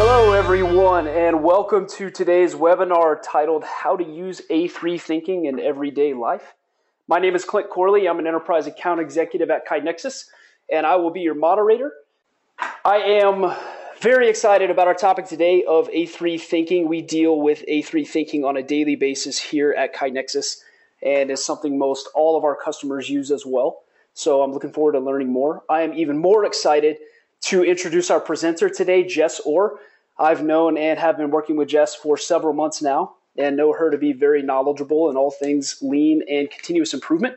Hello, everyone, and welcome to today's webinar titled How to Use A3 Thinking in Everyday Life. My name is Clint Corley. I'm an enterprise account executive at KaiNexus, and I will be your moderator. I am very excited about our topic today of A3 thinking. We deal with A3 thinking on a daily basis here at KaiNexus, and is something most all of our customers use as well. So I'm looking forward to learning more. I am even more excited to introduce our presenter today, Jess Orr. I've known and have been working with Jess for several months now and know her to be very knowledgeable in all things lean and continuous improvement.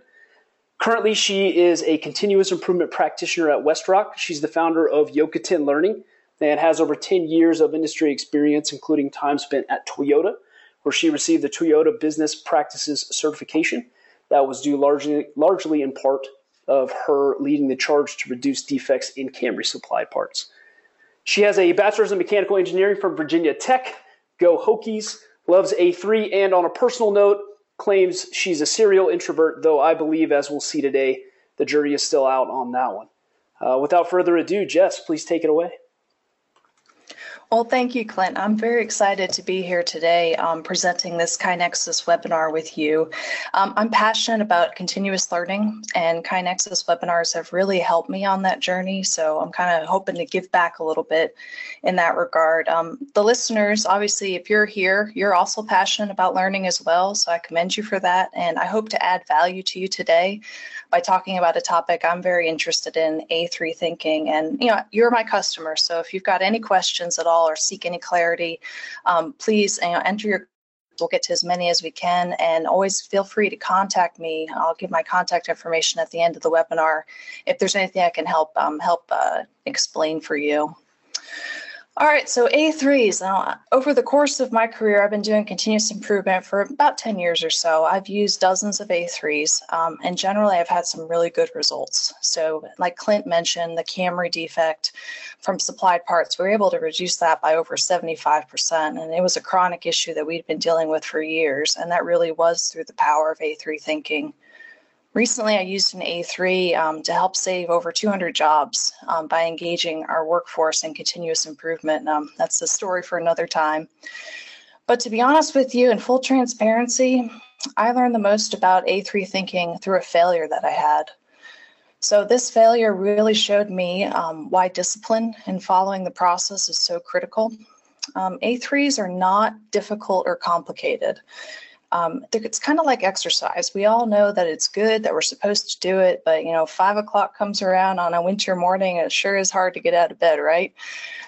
Currently, she is a continuous improvement practitioner at WestRock. She's the founder of Yokoten Learning and has over 10 years of industry experience, including time spent at Toyota, where she received the Toyota Business Practices certification. That was due largely, largely in part of her leading the charge to reduce defects in Camry supply parts. She has a bachelor's in mechanical engineering from Virginia Tech. Go Hokies, loves A3, and on a personal note, claims she's a serial introvert, though I believe, as we'll see today, the jury is still out on that one. Uh, without further ado, Jess, please take it away. Well, thank you, Clint. I'm very excited to be here today um, presenting this KaiNexus webinar with you. Um, I'm passionate about continuous learning, and KaiNexus webinars have really helped me on that journey. So I'm kind of hoping to give back a little bit in that regard. Um, the listeners, obviously, if you're here, you're also passionate about learning as well. So I commend you for that. And I hope to add value to you today by talking about a topic I'm very interested in, A3 thinking. And you know, you're my customer, so if you've got any questions at all or seek any clarity, um, please you know, enter your we'll get to as many as we can. And always feel free to contact me. I'll give my contact information at the end of the webinar. If there's anything i can help um, help uh, explain for you all right, so A3s. Now, over the course of my career, I've been doing continuous improvement for about 10 years or so. I've used dozens of A3s, um, and generally, I've had some really good results. So, like Clint mentioned, the Camry defect from supplied parts, we were able to reduce that by over 75%. And it was a chronic issue that we'd been dealing with for years, and that really was through the power of A3 thinking. Recently, I used an A3 um, to help save over 200 jobs um, by engaging our workforce in continuous improvement. Um, that's a story for another time. But to be honest with you, in full transparency, I learned the most about A3 thinking through a failure that I had. So, this failure really showed me um, why discipline and following the process is so critical. Um, A3s are not difficult or complicated um, it's kind of like exercise. We all know that it's good, that we're supposed to do it, but you know, five o'clock comes around on a winter morning, and it sure is hard to get out of bed, right?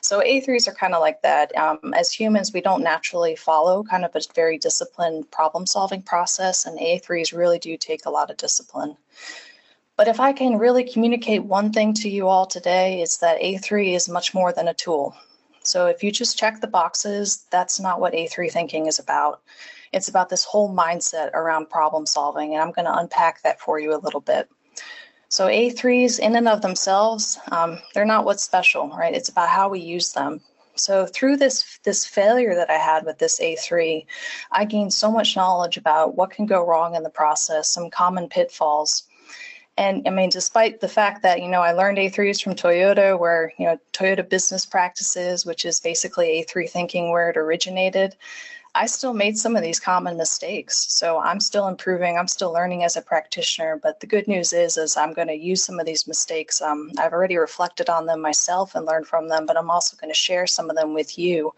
So A3s are kind of like that. Um, as humans, we don't naturally follow kind of a very disciplined problem solving process, and A3s really do take a lot of discipline. But if I can really communicate one thing to you all today, it's that A3 is much more than a tool. So if you just check the boxes, that's not what A3 thinking is about. It's about this whole mindset around problem solving, and I'm going to unpack that for you a little bit. So A3s in and of themselves, um, they're not what's special, right? It's about how we use them. So through this this failure that I had with this A3, I gained so much knowledge about what can go wrong in the process, some common pitfalls. And I mean, despite the fact that, you know, I learned A3s from Toyota, where, you know, Toyota business practices, which is basically A3 thinking where it originated, I still made some of these common mistakes. So I'm still improving. I'm still learning as a practitioner. But the good news is, is I'm going to use some of these mistakes. Um, I've already reflected on them myself and learned from them, but I'm also going to share some of them with you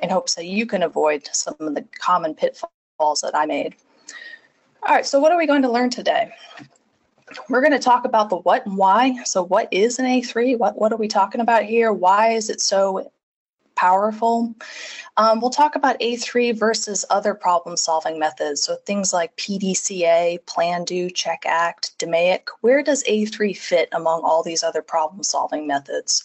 in hopes that you can avoid some of the common pitfalls that I made. All right, so what are we going to learn today? We're going to talk about the what and why. So what is an A3? What, what are we talking about here? Why is it so powerful. Um, we'll talk about A3 versus other problem solving methods. So things like PDCA, Plan, Do, Check, Act, DMAIC. Where does A3 fit among all these other problem solving methods?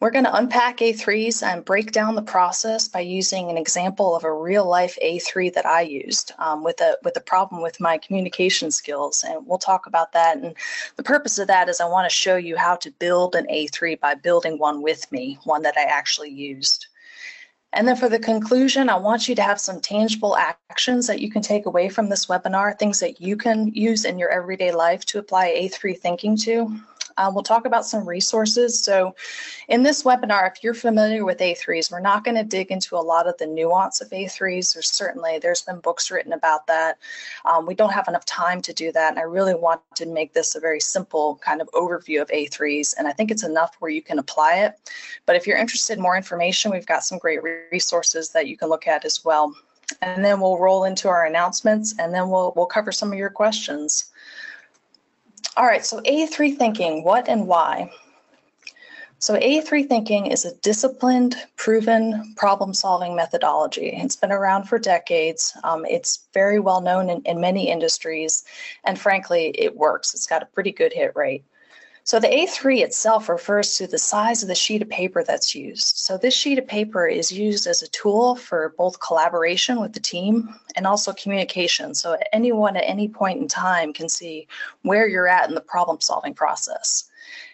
We're going to unpack A3s and break down the process by using an example of a real life A3 that I used um, with a with a problem with my communication skills, and we'll talk about that. And the purpose of that is I want to show you how to build an A3 by building one with me, one that I actually used. And then for the conclusion, I want you to have some tangible actions that you can take away from this webinar, things that you can use in your everyday life to apply A3 thinking to. Um, we'll talk about some resources. So in this webinar, if you're familiar with A3s, we're not going to dig into a lot of the nuance of A3s. There's certainly, there's been books written about that. Um, we don't have enough time to do that. And I really want to make this a very simple kind of overview of A3s. And I think it's enough where you can apply it. But if you're interested in more information, we've got some great resources that you can look at as well. And then we'll roll into our announcements and then we'll, we'll cover some of your questions. All right, so A3 thinking, what and why? So A3 thinking is a disciplined, proven problem-solving methodology. It's been around for decades. Um, it's very well known in, in many industries, and frankly, it works. It's got a pretty good hit rate. So the A3 itself refers to the size of the sheet of paper that's used. So this sheet of paper is used as a tool for both collaboration with the team and also communication. So anyone at any point in time can see where you're at in the problem solving process.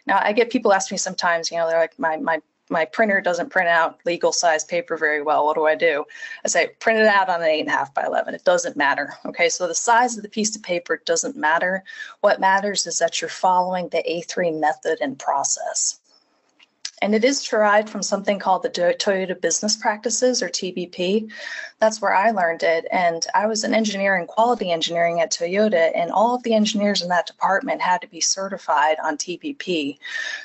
Now I get people ask me sometimes, you know, they're like, my, my my printer doesn't print out legal size paper very well. What do I do? I say, print it out on an eight and a half by 11. It doesn't matter. Okay, so the size of the piece of paper doesn't matter. What matters is that you're following the A3 method and process. And it is derived from something called the Toyota Business Practices or TBP. That's where I learned it. And I was an engineer in quality engineering at Toyota, and all of the engineers in that department had to be certified on TBP.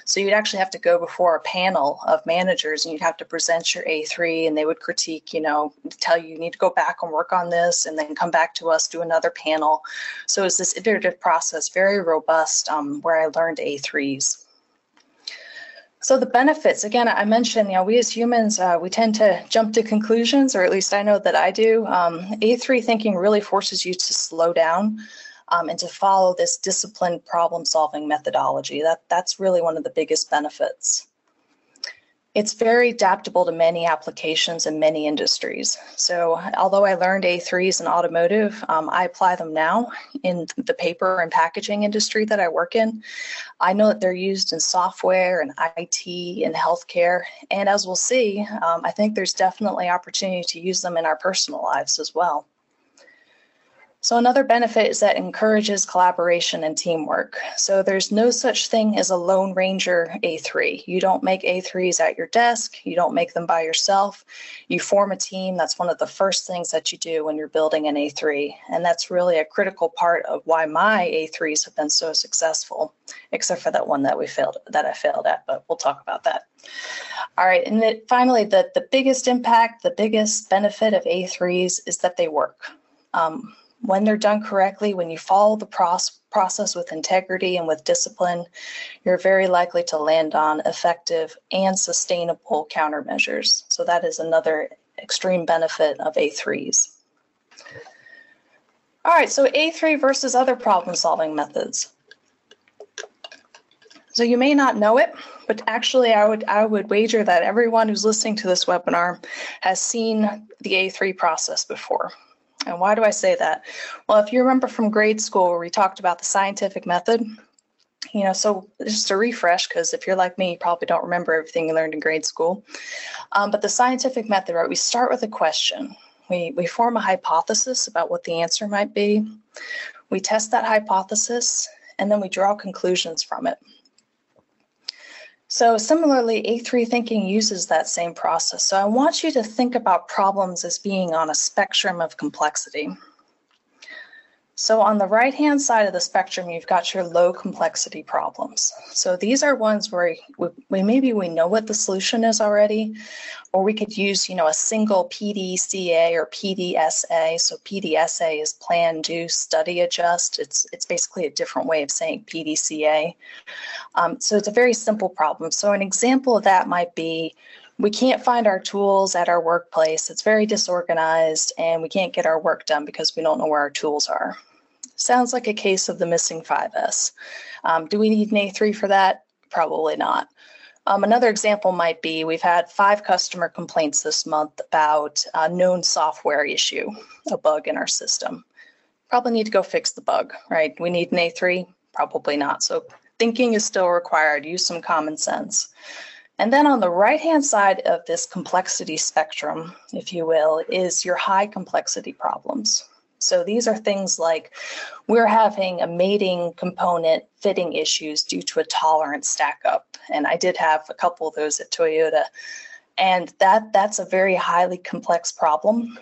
So you'd actually have to go before a panel of managers and you'd have to present your A3, and they would critique, you know, tell you you need to go back and work on this, and then come back to us, do another panel. So it's this iterative process, very robust, um, where I learned A3s. So the benefits, again, I mentioned, you know, we as humans, uh, we tend to jump to conclusions, or at least I know that I do. Um, A3 thinking really forces you to slow down um, and to follow this disciplined problem solving methodology. That, that's really one of the biggest benefits. It's very adaptable to many applications in many industries. So although I learned A3s in automotive, um, I apply them now in the paper and packaging industry that I work in. I know that they're used in software and IT and healthcare. And as we'll see, um, I think there's definitely opportunity to use them in our personal lives as well. So another benefit is that encourages collaboration and teamwork. So there's no such thing as a Lone Ranger A3. You don't make A3s at your desk. You don't make them by yourself. You form a team. That's one of the first things that you do when you're building an A3. And that's really a critical part of why my A3s have been so successful, except for that one that we failed, that I failed at, but we'll talk about that. All right, and then finally, the, the biggest impact, the biggest benefit of A3s is that they work. Um, when they're done correctly, when you follow the process with integrity and with discipline, you're very likely to land on effective and sustainable countermeasures. So that is another extreme benefit of A3s. All right, so A3 versus other problem solving methods. So you may not know it, but actually I would I would wager that everyone who's listening to this webinar has seen the A3 process before. And why do I say that? Well, if you remember from grade school where we talked about the scientific method, you know, so just a refresh, because if you're like me, you probably don't remember everything you learned in grade school. Um, but the scientific method, right, we start with a question. We, we form a hypothesis about what the answer might be. We test that hypothesis, and then we draw conclusions from it. So similarly, A3 thinking uses that same process. So I want you to think about problems as being on a spectrum of complexity. So on the right-hand side of the spectrum, you've got your low complexity problems. So these are ones where we, we, maybe we know what the solution is already, or we could use, you know, a single PDCA or PDSA. So PDSA is plan, do, study, adjust. It's it's basically a different way of saying PDCA. Um, so it's a very simple problem. So an example of that might be we can't find our tools at our workplace. It's very disorganized and we can't get our work done because we don't know where our tools are. Sounds like a case of the missing 5S. Um, do we need an A3 for that? Probably not. Um, another example might be we've had five customer complaints this month about a known software issue, a bug in our system. Probably need to go fix the bug, right? We need an A3? Probably not. So thinking is still required. Use some common sense. And then on the right hand side of this complexity spectrum, if you will, is your high complexity problems. So these are things like we're having a mating component fitting issues due to a tolerance stack up. And I did have a couple of those at Toyota. And that that's a very highly complex problem.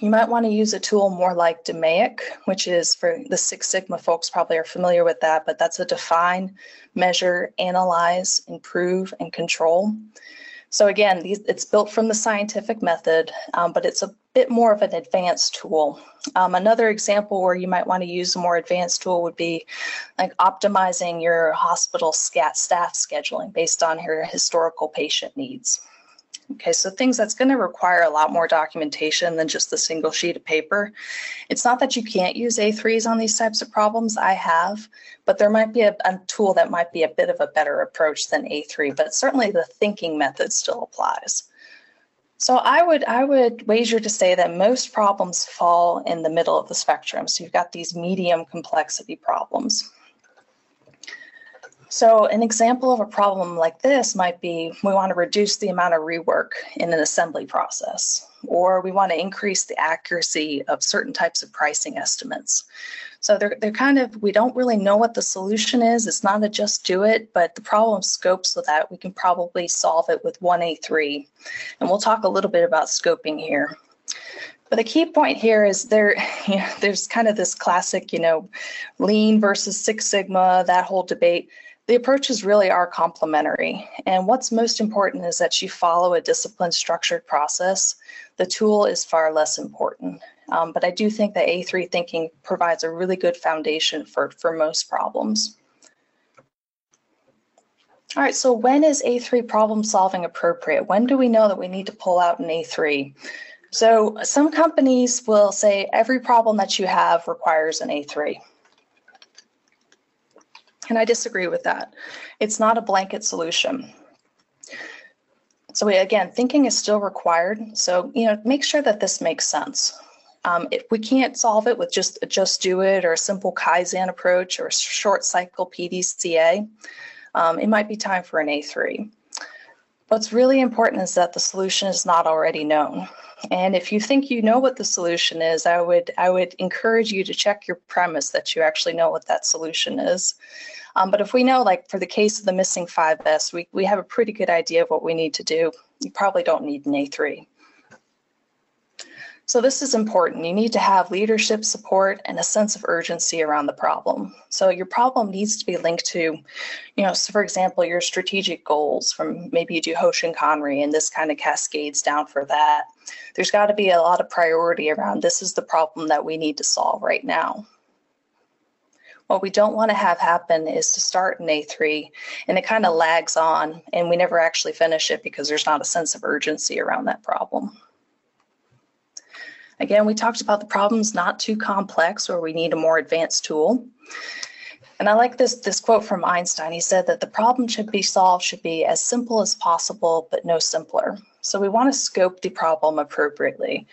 You might want to use a tool more like DMAIC, which is for the Six Sigma folks probably are familiar with that, but that's a define, measure, analyze, improve, and control. So again, these, it's built from the scientific method, um, but it's a bit more of an advanced tool. Um, another example where you might want to use a more advanced tool would be like optimizing your hospital staff scheduling based on your historical patient needs. Okay, so things that's going to require a lot more documentation than just the single sheet of paper. It's not that you can't use A3s on these types of problems, I have, but there might be a, a tool that might be a bit of a better approach than A3, but certainly the thinking method still applies. So I would I would wager to say that most problems fall in the middle of the spectrum. So you've got these medium complexity problems. So an example of a problem like this might be we want to reduce the amount of rework in an assembly process, or we want to increase the accuracy of certain types of pricing estimates. So they're, they're kind of, we don't really know what the solution is. It's not a just do it, but the problem scope so that we can probably solve it with 1A3. And we'll talk a little bit about scoping here. But the key point here is there, you know, there's kind of this classic, you know, lean versus Six Sigma, that whole debate the approaches really are complementary. And what's most important is that you follow a disciplined, structured process. The tool is far less important. Um, but I do think that A3 thinking provides a really good foundation for, for most problems. All right, so when is A3 problem solving appropriate? When do we know that we need to pull out an A3? So some companies will say every problem that you have requires an A3. And I disagree with that. It's not a blanket solution. So again, thinking is still required. So, you know, make sure that this makes sense. Um, if we can't solve it with just just do it or a simple Kaizen approach or short cycle PDCA, um, it might be time for an A3. What's really important is that the solution is not already known. And if you think you know what the solution is, I would I would encourage you to check your premise that you actually know what that solution is. Um, but if we know, like for the case of the missing 5S, we, we have a pretty good idea of what we need to do. You probably don't need an A3. So this is important. You need to have leadership support and a sense of urgency around the problem. So your problem needs to be linked to, you know, so for example, your strategic goals from maybe you do Hoshin Kanri and this kind of cascades down for that. There's got to be a lot of priority around this is the problem that we need to solve right now. What we don't want to have happen is to start an A3 and it kind of lags on and we never actually finish it because there's not a sense of urgency around that problem. Again, we talked about the problems not too complex or we need a more advanced tool. And I like this, this quote from Einstein. He said that the problem should be solved should be as simple as possible, but no simpler. So we want to scope the problem appropriately.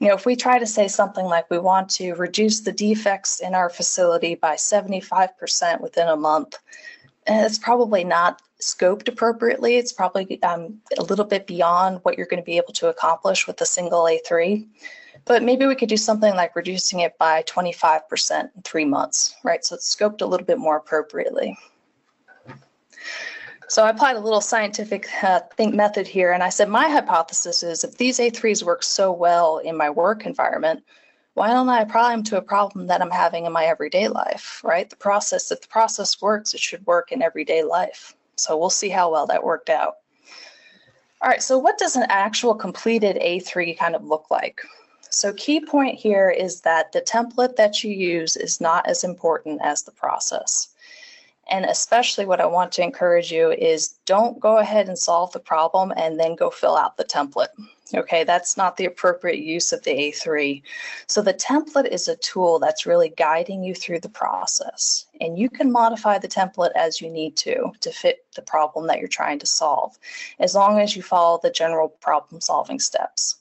You know, if we try to say something like we want to reduce the defects in our facility by 75% within a month, eh, it's probably not scoped appropriately. It's probably um, a little bit beyond what you're going to be able to accomplish with a single A3. But maybe we could do something like reducing it by 25% in three months, right? So it's scoped a little bit more appropriately. So I applied a little scientific uh, think method here, and I said my hypothesis is if these A3s work so well in my work environment, why don't I apply them to a problem that I'm having in my everyday life, right? The process, if the process works, it should work in everyday life. So we'll see how well that worked out. All right, so what does an actual completed A3 kind of look like? So key point here is that the template that you use is not as important as the process. And especially what I want to encourage you is don't go ahead and solve the problem and then go fill out the template. Okay, that's not the appropriate use of the A3. So the template is a tool that's really guiding you through the process. And you can modify the template as you need to to fit the problem that you're trying to solve, as long as you follow the general problem solving steps.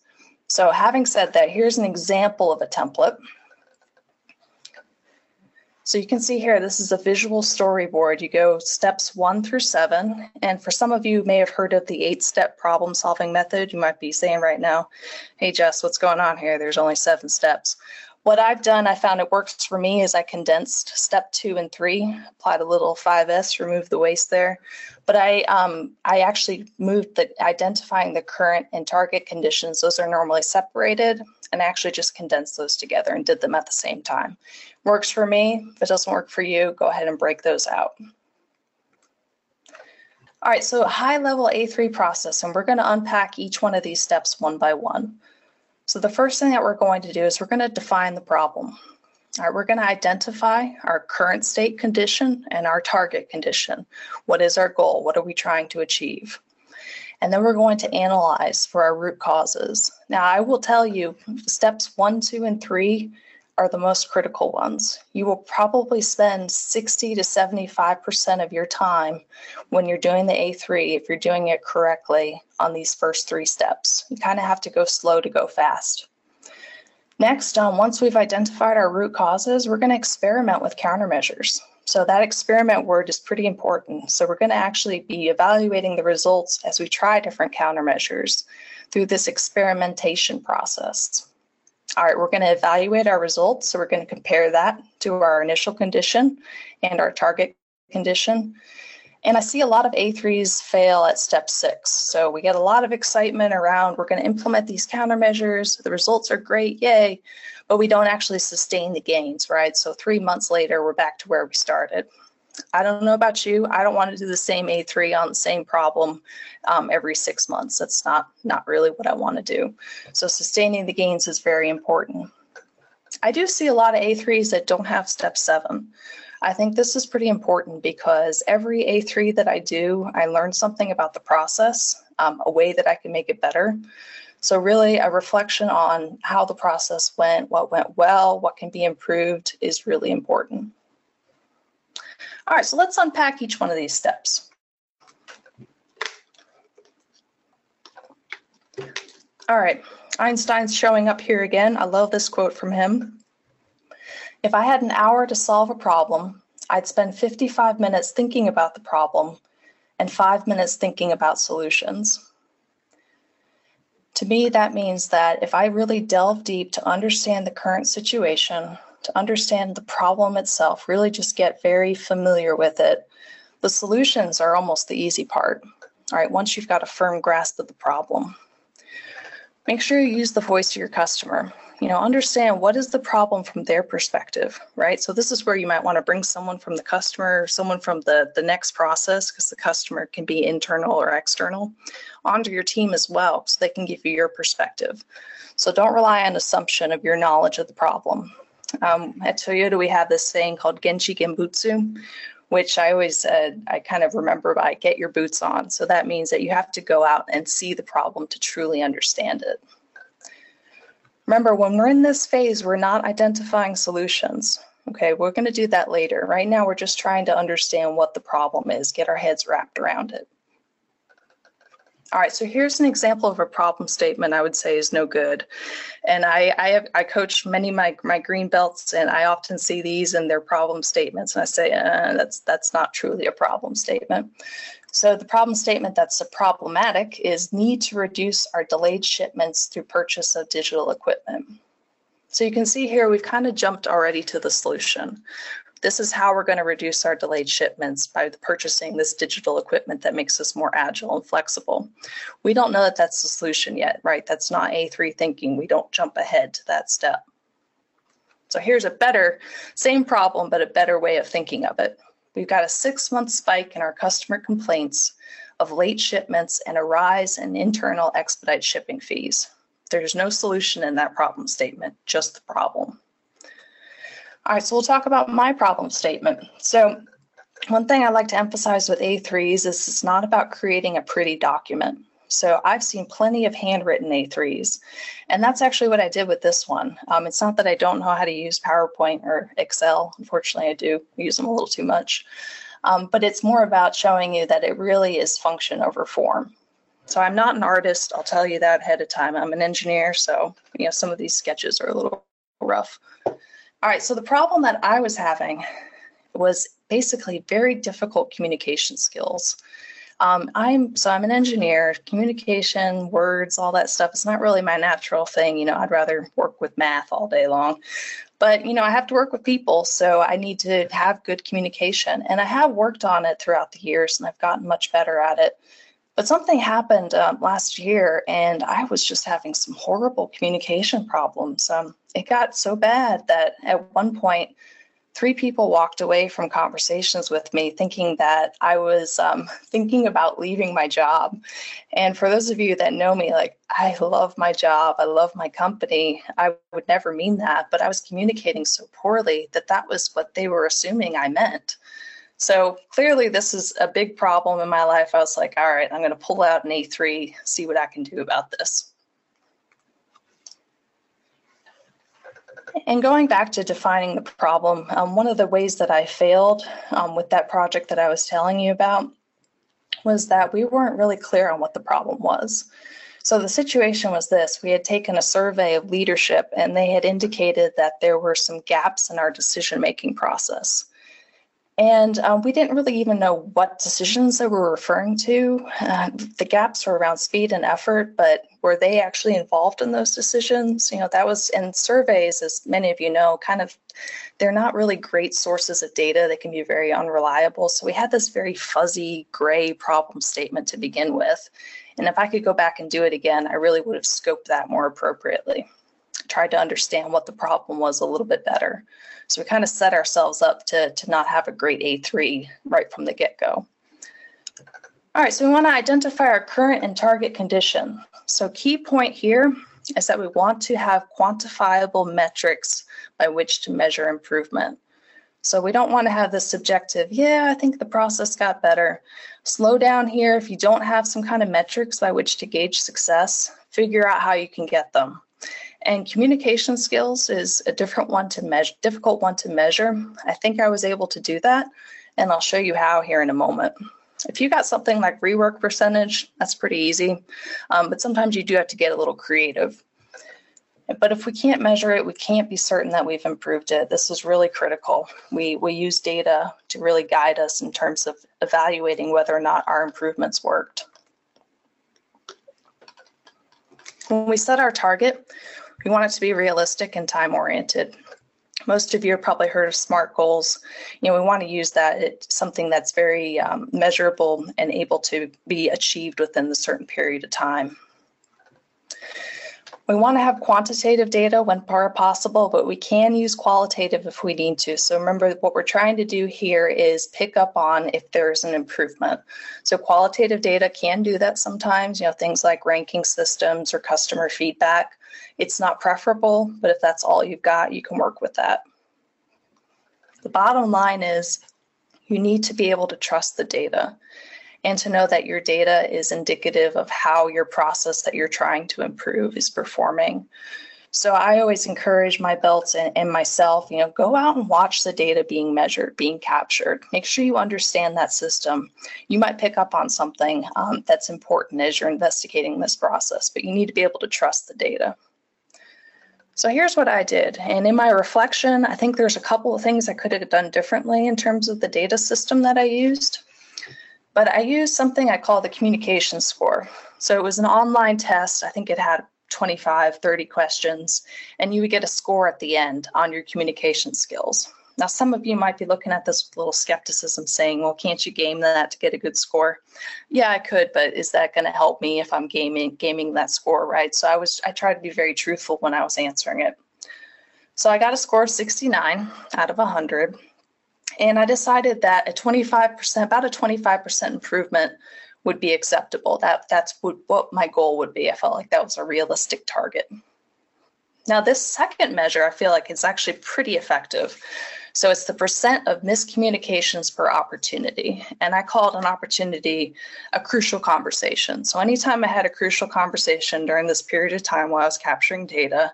So having said that, here's an example of a template. So you can see here, this is a visual storyboard. You go steps one through seven. And for some of you may have heard of the eight step problem solving method. You might be saying right now, hey, Jess, what's going on here? There's only seven steps. What I've done, I found it works for me is I condensed step two and three, applied a little 5S, removed the waste there. But I, um, I actually moved the identifying the current and target conditions. Those are normally separated and I actually just condensed those together and did them at the same time. Works for me. If it doesn't work for you, go ahead and break those out. All right, so high level A3 process, and we're going to unpack each one of these steps one by one. So the first thing that we're going to do is we're going to define the problem. All right, we're going to identify our current state condition and our target condition. What is our goal? What are we trying to achieve? And then we're going to analyze for our root causes. Now, I will tell you steps one, two, and three are the most critical ones. You will probably spend 60 to 75% of your time when you're doing the A3, if you're doing it correctly, on these first three steps. You kind of have to go slow to go fast. Next, um, once we've identified our root causes, we're going to experiment with countermeasures. So that experiment word is pretty important. So we're going to actually be evaluating the results as we try different countermeasures through this experimentation process. All right, we're going to evaluate our results. So we're going to compare that to our initial condition and our target condition. And I see a lot of A3s fail at step six. So we get a lot of excitement around we're going to implement these countermeasures. The results are great, yay, but we don't actually sustain the gains, right? So three months later, we're back to where we started. I don't know about you. I don't want to do the same A3 on the same problem um, every six months. That's not, not really what I want to do. So sustaining the gains is very important. I do see a lot of A3s that don't have step seven. I think this is pretty important because every A3 that I do, I learn something about the process, um, a way that I can make it better. So really a reflection on how the process went, what went well, what can be improved is really important. All right, so let's unpack each one of these steps. All right, Einstein's showing up here again. I love this quote from him. If I had an hour to solve a problem, I'd spend 55 minutes thinking about the problem and five minutes thinking about solutions. To me, that means that if I really delve deep to understand the current situation, to understand the problem itself, really just get very familiar with it. The solutions are almost the easy part. All right, once you've got a firm grasp of the problem. Make sure you use the voice of your customer. You know, understand what is the problem from their perspective, right? So this is where you might want to bring someone from the customer, someone from the, the next process, because the customer can be internal or external, onto your team as well, so they can give you your perspective. So don't rely on assumption of your knowledge of the problem. Um, at Toyota, we have this saying called Genchi Genbutsu, which I always said I kind of remember by get your boots on. So that means that you have to go out and see the problem to truly understand it. Remember, when we're in this phase, we're not identifying solutions. Okay, we're going to do that later. Right now, we're just trying to understand what the problem is, get our heads wrapped around it. All right, so here's an example of a problem statement I would say is no good. And I, I, have, I coach many my, my green belts and I often see these in their problem statements and I say, uh, that's, that's not truly a problem statement. So the problem statement that's problematic is need to reduce our delayed shipments through purchase of digital equipment. So you can see here, we've kind of jumped already to the solution. This is how we're going to reduce our delayed shipments by purchasing this digital equipment that makes us more agile and flexible. We don't know that that's the solution yet, right? That's not A3 thinking. We don't jump ahead to that step. So here's a better, same problem, but a better way of thinking of it. We've got a six month spike in our customer complaints of late shipments and a rise in internal expedite shipping fees. There's no solution in that problem statement, just the problem. All right, so we'll talk about my problem statement. So one thing I like to emphasize with A3s is it's not about creating a pretty document. So I've seen plenty of handwritten A3s, and that's actually what I did with this one. Um, it's not that I don't know how to use PowerPoint or Excel. Unfortunately, I do use them a little too much. Um, but it's more about showing you that it really is function over form. So I'm not an artist, I'll tell you that ahead of time. I'm an engineer, so you know some of these sketches are a little rough. All right, so the problem that I was having was basically very difficult communication skills. Um, I'm so I'm an engineer. Communication, words, all that stuff. It's not really my natural thing. You know, I'd rather work with math all day long. But you know, I have to work with people, so I need to have good communication, and I have worked on it throughout the years, and I've gotten much better at it. But something happened um, last year, and I was just having some horrible communication problems. Um, it got so bad that at one point three people walked away from conversations with me thinking that I was um, thinking about leaving my job. And for those of you that know me, like, I love my job, I love my company. I would never mean that, but I was communicating so poorly that that was what they were assuming I meant. So clearly, this is a big problem in my life. I was like, all right, I'm going to pull out an A3, see what I can do about this. And going back to defining the problem, um, one of the ways that I failed um, with that project that I was telling you about was that we weren't really clear on what the problem was. So the situation was this we had taken a survey of leadership, and they had indicated that there were some gaps in our decision making process. And um, we didn't really even know what decisions they were referring to. Uh, the gaps were around speed and effort, but were they actually involved in those decisions? You know, that was in surveys, as many of you know, kind of, they're not really great sources of data. They can be very unreliable. So we had this very fuzzy gray problem statement to begin with. And if I could go back and do it again, I really would have scoped that more appropriately tried to understand what the problem was a little bit better. So we kind of set ourselves up to, to not have a great A3 right from the get-go. All right, so we want to identify our current and target condition. So key point here is that we want to have quantifiable metrics by which to measure improvement. So we don't want to have this subjective, yeah, I think the process got better. Slow down here. If you don't have some kind of metrics by which to gauge success, figure out how you can get them. And communication skills is a different one to measure, difficult one to measure. I think I was able to do that, and I'll show you how here in a moment. If you got something like rework percentage, that's pretty easy, um, but sometimes you do have to get a little creative. But if we can't measure it, we can't be certain that we've improved it. This is really critical. We, we use data to really guide us in terms of evaluating whether or not our improvements worked. When we set our target, we want it to be realistic and time oriented. Most of you have probably heard of SMART goals. You know, we want to use that. It's something that's very um, measurable and able to be achieved within a certain period of time. We want to have quantitative data when possible, but we can use qualitative if we need to. So remember, what we're trying to do here is pick up on if there's an improvement. So qualitative data can do that sometimes, you know, things like ranking systems or customer feedback. It's not preferable, but if that's all you've got, you can work with that. The bottom line is you need to be able to trust the data and to know that your data is indicative of how your process that you're trying to improve is performing. So I always encourage my belts and, and, myself, you know, go out and watch the data being measured, being captured. Make sure you understand that system. You might pick up on something um, that's important as you're investigating this process, but you need to be able to trust the data. So here's what I did. And in my reflection, I think there's a couple of things I could have done differently in terms of the data system that I used but I used something I call the communication score. So it was an online test. I think it had 25, 30 questions, and you would get a score at the end on your communication skills. Now, some of you might be looking at this with a little skepticism saying, well, can't you game that to get a good score? Yeah, I could, but is that going to help me if I'm gaming gaming that score, right? So I was I tried to be very truthful when I was answering it. So I got a score of 69 out of 100. And I decided that a 25%, about a 25% improvement would be acceptable. That that's what, my goal would be. I felt like that was a realistic target. Now, this second measure, I feel like is actually pretty effective. So it's the percent of miscommunications per opportunity. And I called an opportunity a crucial conversation. So anytime I had a crucial conversation during this period of time while I was capturing data,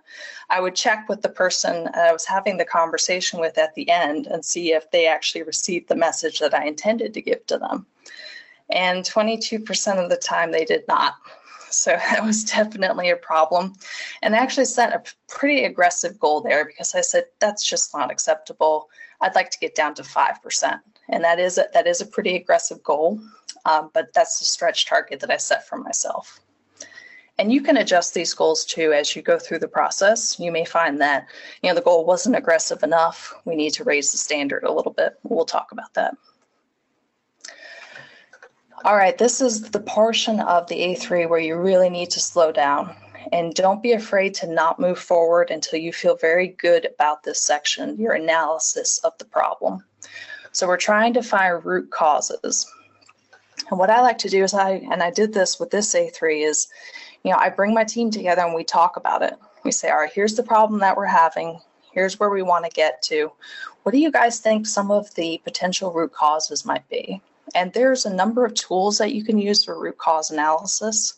I would check with the person I was having the conversation with at the end and see if they actually received the message that I intended to give to them. And 22% of the time they did not. So that was definitely a problem. And I actually set a pretty aggressive goal there because I said, that's just not acceptable. I'd like to get down to 5%. And that is a, that is a pretty aggressive goal. um, but that's the stretch target that I set for myself. And you can adjust these goals too as you go through the process. You may find that, you know, the goal wasn't aggressive enough. We need to raise the standard a little bit. We'll talk about that. All right, this is the portion of the A3 where you really need to slow down. And don't be afraid to not move forward until you feel very good about this section, your analysis of the problem. So we're trying to find root causes. And what I like to do is I, and I did this with this A3 is, you know, I bring my team together and we talk about it. We say, all right, here's the problem that we're having. Here's where we want to get to. What do you guys think some of the potential root causes might be? And there's a number of tools that you can use for root cause analysis.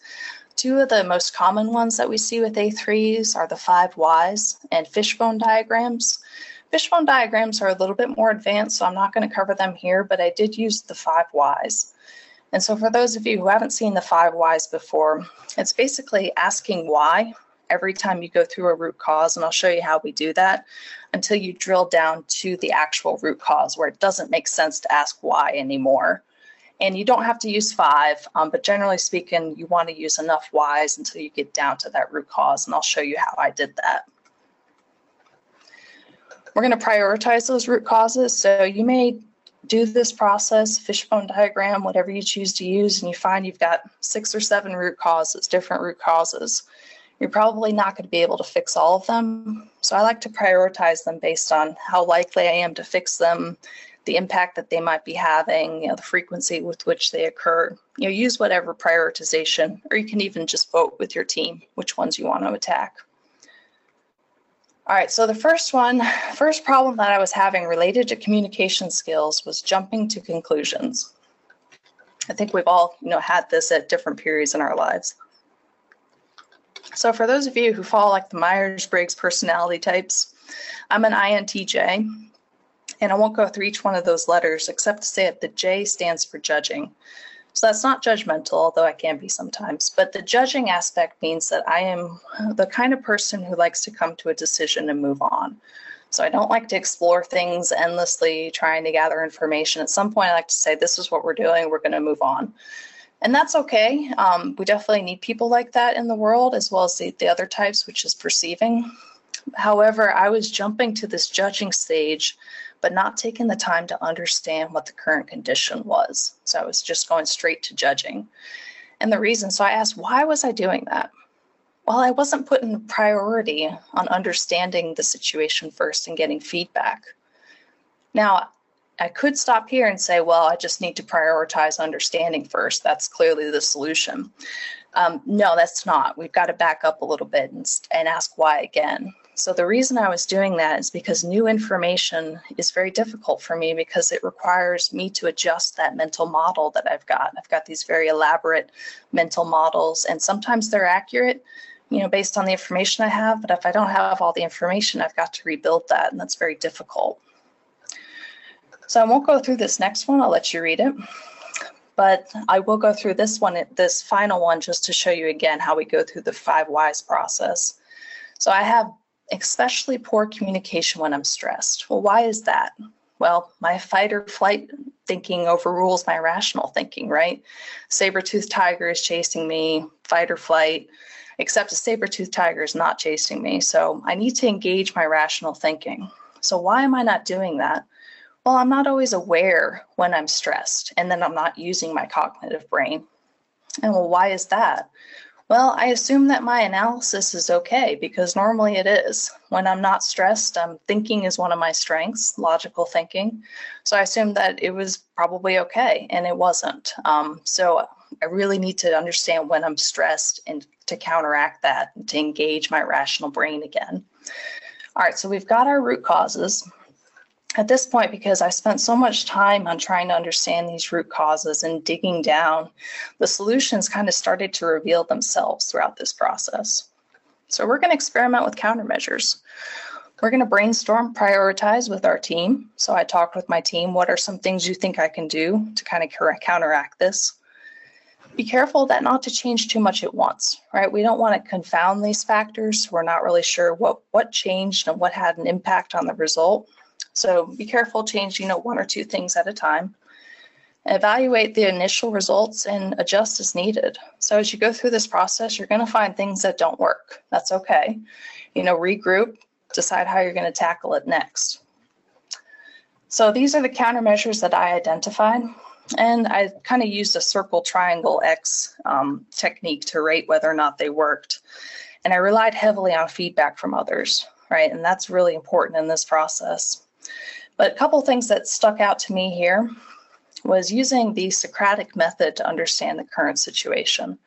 Two of the most common ones that we see with A3s are the five whys and fishbone diagrams. Fishbone diagrams are a little bit more advanced, so I'm not going to cover them here, but I did use the five whys. And so for those of you who haven't seen the five whys before, it's basically asking why every time you go through a root cause, and I'll show you how we do that until you drill down to the actual root cause where it doesn't make sense to ask why anymore. And you don't have to use five, um, but generally speaking, you want to use enough whys until you get down to that root cause. And I'll show you how I did that. We're going to prioritize those root causes. So you may do this process, fishbone diagram, whatever you choose to use, and you find you've got six or seven root causes, different root causes. You're probably not going to be able to fix all of them. So I like to prioritize them based on how likely I am to fix them, the impact that they might be having, you know, the frequency with which they occur. You know, use whatever prioritization, or you can even just vote with your team which ones you want to attack. All right, so the first one, first problem that I was having related to communication skills was jumping to conclusions. I think we've all, you know, had this at different periods in our lives. So for those of you who fall like the Myers-Briggs personality types, I'm an INTJ, and I won't go through each one of those letters except to say that the J stands for judging. So that's not judgmental, although I can be sometimes. But the judging aspect means that I am the kind of person who likes to come to a decision and move on. So I don't like to explore things endlessly, trying to gather information. At some point, I like to say, this is what we're doing, we're going to move on. And that's okay. Um, we definitely need people like that in the world, as well as the, the other types, which is perceiving. However, I was jumping to this judging stage, but not taking the time to understand what the current condition was. So I was just going straight to judging. And the reason, so I asked, why was I doing that? Well, I wasn't putting priority on understanding the situation first and getting feedback. Now, I could stop here and say, well, I just need to prioritize understanding first. That's clearly the solution. Um, no, that's not. We've got to back up a little bit and, and ask why again. So the reason I was doing that is because new information is very difficult for me because it requires me to adjust that mental model that I've got. I've got these very elaborate mental models and sometimes they're accurate, you know, based on the information I have, but if I don't have all the information, I've got to rebuild that and that's very difficult. So I won't go through this next one, I'll let you read it. But I will go through this one, this final one, just to show you again how we go through the five whys process. So I have especially poor communication when I'm stressed. Well, why is that? Well, my fight or flight thinking overrules my rational thinking, right? Saber-toothed tiger is chasing me, fight or flight, except a saber-toothed tiger is not chasing me. So I need to engage my rational thinking. So why am I not doing that? Well, I'm not always aware when I'm stressed, and then I'm not using my cognitive brain. And well, why is that? Well, I assume that my analysis is okay because normally it is. When I'm not stressed, um, thinking is one of my strengths, logical thinking. So I assumed that it was probably okay, and it wasn't. Um, so I really need to understand when I'm stressed and to counteract that, to engage my rational brain again. All right, so we've got our root causes at this point, because I spent so much time on trying to understand these root causes and digging down, the solutions kind of started to reveal themselves throughout this process. So we're going to experiment with countermeasures. We're going to brainstorm, prioritize with our team. So I talked with my team, what are some things you think I can do to kind of counteract this? Be careful that not to change too much at once, right? We don't want to confound these factors. We're not really sure what, what changed and what had an impact on the result. So be careful changing you know, one or two things at a time. Evaluate the initial results and adjust as needed. So as you go through this process, you're going to find things that don't work. That's okay. You know, regroup, decide how you're going to tackle it next. So these are the countermeasures that I identified. And I kind of used a circle, triangle, X um, technique to rate whether or not they worked. And I relied heavily on feedback from others, right? And that's really important in this process. But a couple things that stuck out to me here was using the Socratic method to understand the current situation.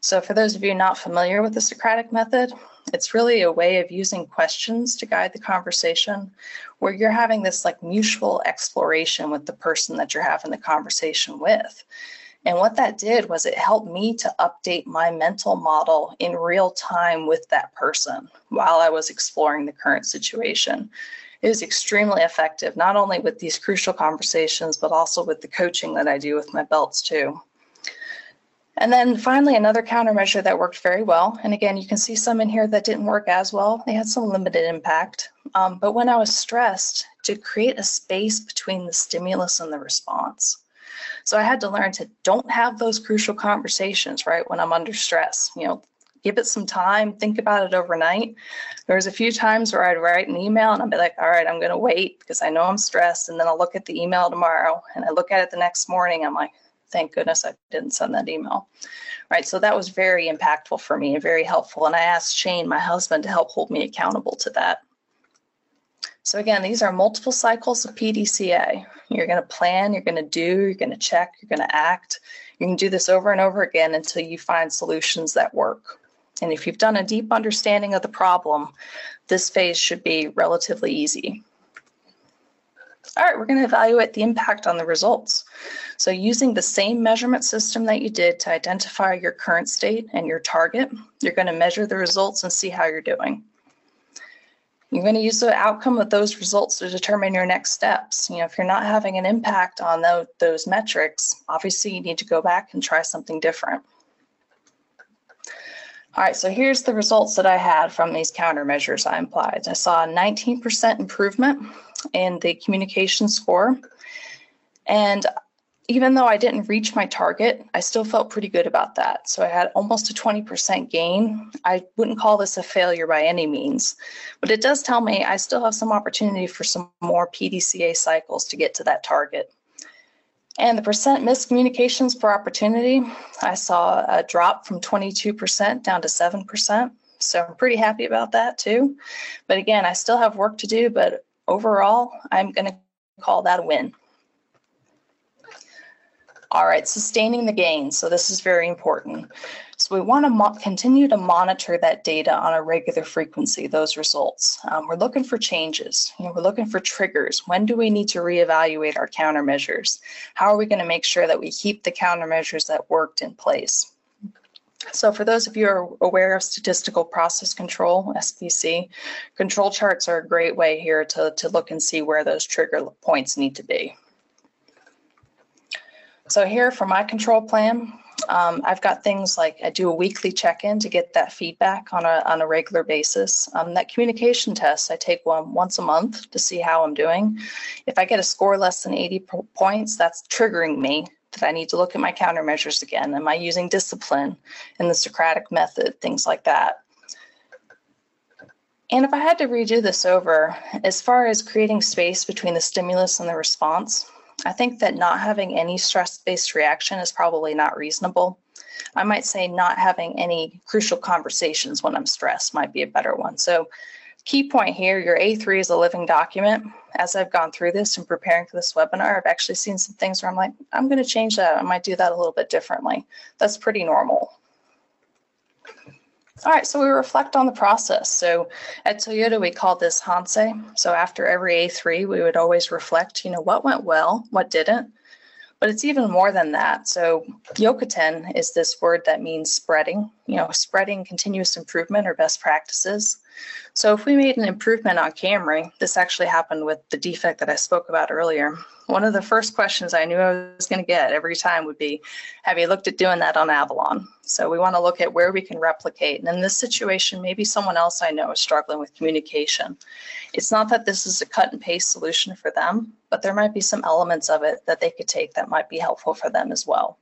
So for those of you not familiar with the Socratic method, it's really a way of using questions to guide the conversation where you're having this like mutual exploration with the person that you're having the conversation with. And what that did was it helped me to update my mental model in real time with that person while I was exploring the current situation. It was extremely effective, not only with these crucial conversations, but also with the coaching that I do with my belts too. And then finally, another countermeasure that worked very well. And again, you can see some in here that didn't work as well. They had some limited impact. Um, but when I was stressed, to create a space between the stimulus and the response. So I had to learn to don't have those crucial conversations, right, when I'm under stress. You know, give it some time, think about it overnight. There was a few times where I'd write an email and I'd be like, all right, I'm going to wait because I know I'm stressed. And then I'll look at the email tomorrow and I look at it the next morning. I'm like, thank goodness I didn't send that email. Right. So that was very impactful for me and very helpful. And I asked Shane, my husband, to help hold me accountable to that. So again, these are multiple cycles of PDCA. You're going to plan, you're going to do, you're going to check, you're going to act. You can do this over and over again until you find solutions that work. And if you've done a deep understanding of the problem, this phase should be relatively easy. All right, we're going to evaluate the impact on the results. So using the same measurement system that you did to identify your current state and your target, you're going to measure the results and see how you're doing. You're going to use the outcome of those results to determine your next steps. You know, if you're not having an impact on those, metrics, obviously you need to go back and try something different. All right, so here's the results that I had from these countermeasures I applied. I saw a 19% improvement in the communication score. And even though I didn't reach my target, I still felt pretty good about that. So I had almost a 20% gain. I wouldn't call this a failure by any means, but it does tell me I still have some opportunity for some more PDCA cycles to get to that target. And the percent miscommunications per opportunity, I saw a drop from 22% down to 7%. So I'm pretty happy about that too. But again, I still have work to do, but overall, I'm going to call that a win. All right, sustaining the gains. So this is very important. So we want to continue to monitor that data on a regular frequency, those results. Um, we're looking for changes. You know, we're looking for triggers. When do we need to reevaluate our countermeasures? How are we going to make sure that we keep the countermeasures that worked in place? So for those of you who are aware of statistical process control, SPC, control charts are a great way here to, to look and see where those trigger points need to be. So here for my control plan, um, I've got things like I do a weekly check-in to get that feedback on a, on a regular basis. Um, that communication test, I take one once a month to see how I'm doing. If I get a score less than 80 points, that's triggering me that I need to look at my countermeasures again. Am I using discipline in the Socratic method, things like that. And if I had to redo this over, as far as creating space between the stimulus and the response, I think that not having any stress based reaction is probably not reasonable. I might say not having any crucial conversations when I'm stressed might be a better one. So, key point here your A3 is a living document. As I've gone through this and preparing for this webinar, I've actually seen some things where I'm like, I'm going to change that. I might do that a little bit differently. That's pretty normal. All right, so we reflect on the process. So at Toyota, we call this Hansei. So after every A3, we would always reflect, you know, what went well, what didn't. But it's even more than that. So Yokoten is this word that means spreading, you know, spreading continuous improvement or best practices. So if we made an improvement on Camry, this actually happened with the defect that I spoke about earlier. One of the first questions I knew I was going to get every time would be, have you looked at doing that on Avalon? So we want to look at where we can replicate. And in this situation, maybe someone else I know is struggling with communication. It's not that this is a cut and paste solution for them, but there might be some elements of it that they could take that might be helpful for them as well.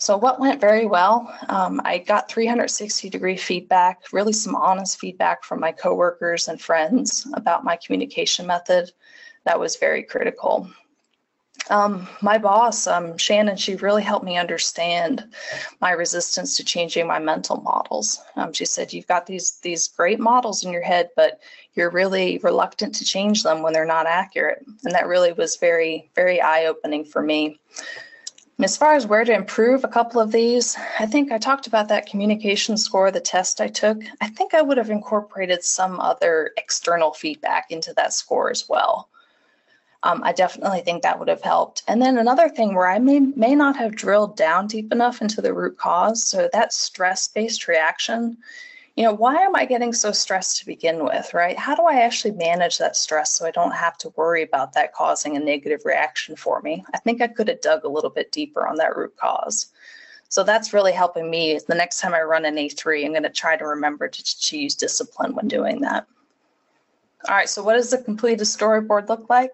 So what went very well? Um, I got 360 degree feedback, really some honest feedback from my coworkers and friends about my communication method. That was very critical. Um, my boss, um, Shannon, she really helped me understand my resistance to changing my mental models. Um, she said, "You've got these these great models in your head, but you're really reluctant to change them when they're not accurate." And that really was very very eye opening for me. As far as where to improve a couple of these, I think I talked about that communication score, the test I took. I think I would have incorporated some other external feedback into that score as well. Um, I definitely think that would have helped. And then another thing where I may, may not have drilled down deep enough into the root cause. So that stress based reaction you know, why am I getting so stressed to begin with, right? How do I actually manage that stress so I don't have to worry about that causing a negative reaction for me? I think I could have dug a little bit deeper on that root cause. So that's really helping me. The next time I run an A3, I'm going to try to remember to, use discipline when doing that. All right, so what does the completed storyboard look like?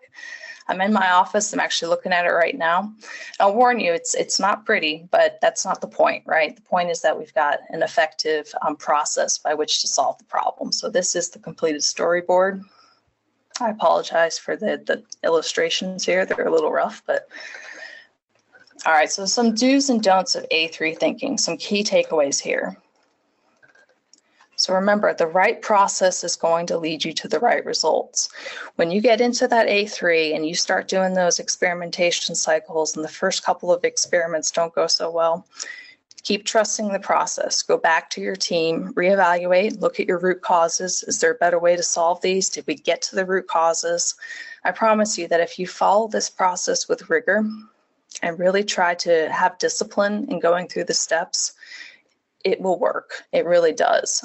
I'm in my office. I'm actually looking at it right now. I'll warn you, it's it's not pretty, but that's not the point, right? The point is that we've got an effective um, process by which to solve the problem. So this is the completed storyboard. I apologize for the, the illustrations here. They're a little rough, but all right, so some do's and don'ts of A3 thinking, some key takeaways here. So remember, the right process is going to lead you to the right results. When you get into that A3 and you start doing those experimentation cycles and the first couple of experiments don't go so well, keep trusting the process. Go back to your team, reevaluate, look at your root causes. Is there a better way to solve these? Did we get to the root causes? I promise you that if you follow this process with rigor and really try to have discipline in going through the steps, it will work. It really does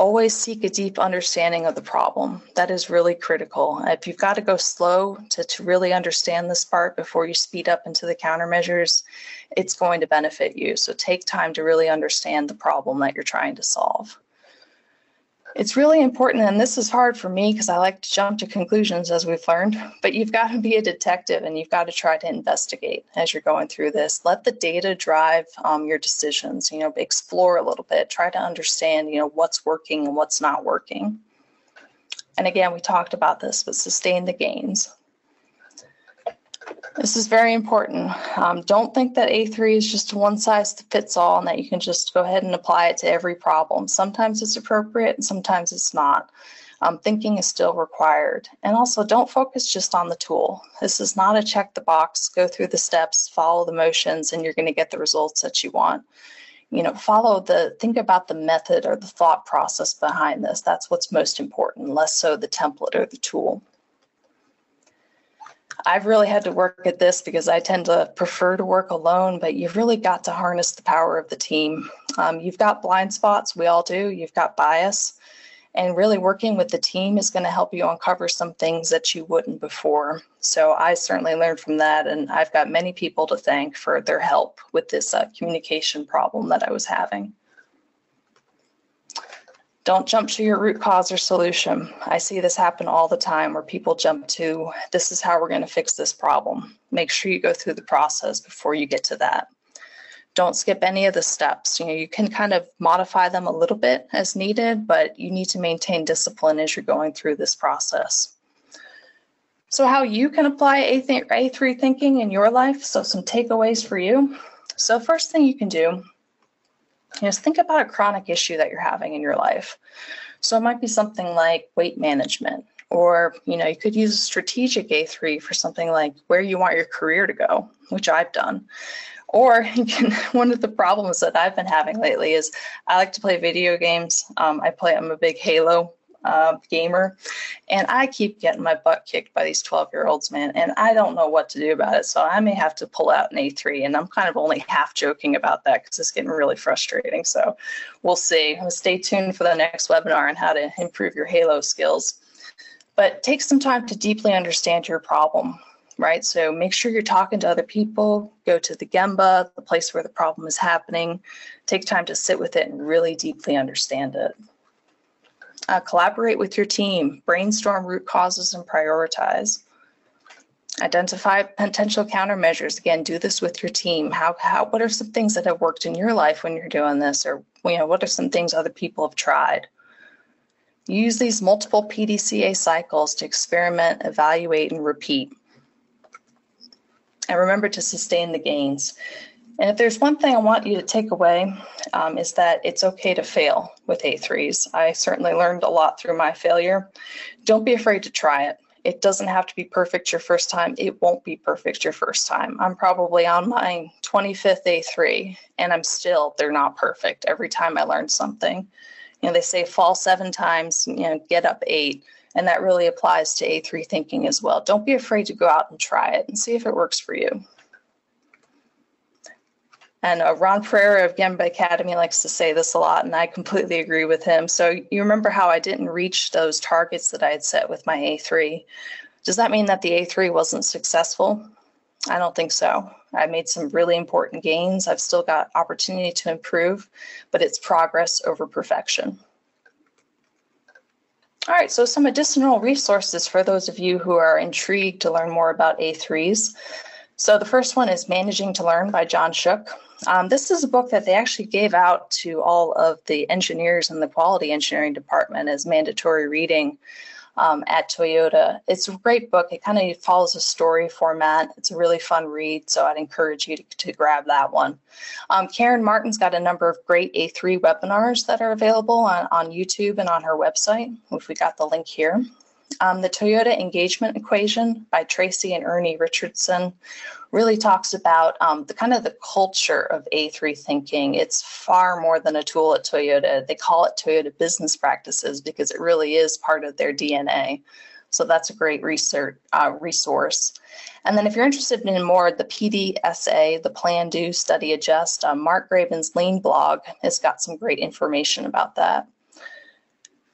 always seek a deep understanding of the problem. That is really critical. If you've got to go slow to, to really understand this part before you speed up into the countermeasures, it's going to benefit you. So take time to really understand the problem that you're trying to solve it's really important, and this is hard for me because I like to jump to conclusions as we've learned, but you've got to be a detective and you've got to try to investigate as you're going through this. Let the data drive um, your decisions, you know, explore a little bit, try to understand, you know, what's working and what's not working. And again, we talked about this, but sustain the gains. This is very important. Um, don't think that A3 is just one size fits all and that you can just go ahead and apply it to every problem. Sometimes it's appropriate and sometimes it's not. Um, thinking is still required. And also, don't focus just on the tool. This is not a check the box, go through the steps, follow the motions, and you're going to get the results that you want. You know, follow the, think about the method or the thought process behind this. That's what's most important, less so the template or the tool. I've really had to work at this because I tend to prefer to work alone, but you've really got to harness the power of the team. Um, you've got blind spots, we all do, you've got bias, and really working with the team is going to help you uncover some things that you wouldn't before. So I certainly learned from that, and I've got many people to thank for their help with this uh, communication problem that I was having. Don't jump to your root cause or solution. I see this happen all the time where people jump to, this is how we're going to fix this problem. Make sure you go through the process before you get to that. Don't skip any of the steps. You know, you can kind of modify them a little bit as needed, but you need to maintain discipline as you're going through this process. So how you can apply A3 thinking in your life. So some takeaways for you. So first thing you can do just think about a chronic issue that you're having in your life. So it might be something like weight management, or you know, you could use a strategic A3 for something like where you want your career to go, which I've done. Or you can, one of the problems that I've been having lately is I like to play video games. Um, I play, I'm a big Halo uh, gamer, and I keep getting my butt kicked by these 12 year olds, man, and I don't know what to do about it. So I may have to pull out an A3, and I'm kind of only half joking about that because it's getting really frustrating. So we'll see. Stay tuned for the next webinar on how to improve your Halo skills. But take some time to deeply understand your problem right? So make sure you're talking to other people, go to the Gemba, the place where the problem is happening, take time to sit with it and really deeply understand it. Uh, collaborate with your team, brainstorm root causes and prioritize. Identify potential countermeasures. Again, do this with your team. How, how, what are some things that have worked in your life when you're doing this? Or, you know, what are some things other people have tried? Use these multiple PDCA cycles to experiment, evaluate, and repeat and remember to sustain the gains. And if there's one thing I want you to take away, um, is that it's okay to fail with A3s. I certainly learned a lot through my failure. Don't be afraid to try it. It doesn't have to be perfect your first time. It won't be perfect your first time. I'm probably on my 25th A3, and I'm still, they're not perfect. Every time I learn something, you know, they say fall seven times, you know, get up eight and that really applies to A3 thinking as well. Don't be afraid to go out and try it and see if it works for you. And uh, Ron Pereira of Gemba Academy likes to say this a lot, and I completely agree with him. So, you remember how I didn't reach those targets that I had set with my A3. Does that mean that the A3 wasn't successful? I don't think so. I made some really important gains. I've still got opportunity to improve, but it's progress over perfection. All right, so some additional resources for those of you who are intrigued to learn more about A3s. So the first one is Managing to Learn by John Shook. Um, this is a book that they actually gave out to all of the engineers in the quality engineering department as mandatory reading um, at Toyota. It's a great book. It kind of follows a story format. It's a really fun read, so I'd encourage you to, to grab that one. Um, Karen Martin's got a number of great A3 webinars that are available on, on YouTube and on her website, which we got the link here. Um, the Toyota Engagement Equation by Tracy and Ernie Richardson really talks about um, the kind of the culture of A3 thinking. It's far more than a tool at Toyota. They call it Toyota Business Practices because it really is part of their DNA. So that's a great research uh, resource. And then if you're interested in more, the PDSA, the Plan, Do, Study, Adjust, uh, Mark Graban's Lean blog has got some great information about that.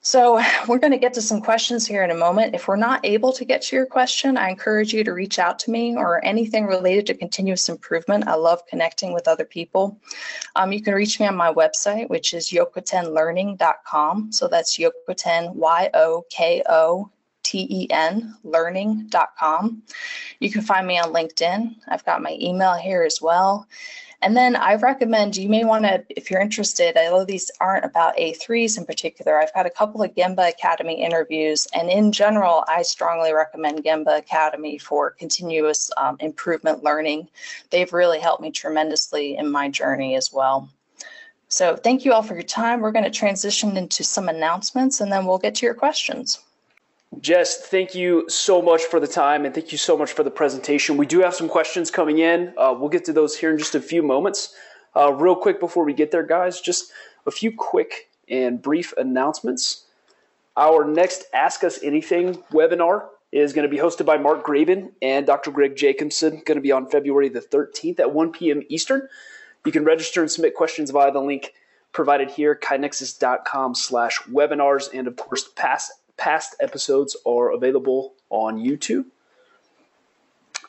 So we're going to get to some questions here in a moment. If we're not able to get to your question, I encourage you to reach out to me or anything related to continuous improvement. I love connecting with other people. Um, you can reach me on my website, which is yokotenlearning.com. So that's yokoten, Y-O-K-O T-E-N, learning.com. You can find me on LinkedIn. I've got my email here as well. And then I recommend you may want to, if you're interested, although these aren't about A3s in particular, I've had a couple of Gemba Academy interviews. And in general, I strongly recommend Gemba Academy for continuous um, improvement learning. They've really helped me tremendously in my journey as well. So thank you all for your time. We're going to transition into some announcements and then we'll get to your questions. Jess, thank you so much for the time and thank you so much for the presentation. We do have some questions coming in. Uh, we'll get to those here in just a few moments. Uh, real quick before we get there, guys, just a few quick and brief announcements. Our next Ask Us Anything webinar is going to be hosted by Mark Graban and Dr. Greg Jacobson, going to be on February the 13th at 1 p.m. Eastern. You can register and submit questions via the link provided here, kainexus.com slash webinars, and of course, past Past episodes are available on YouTube.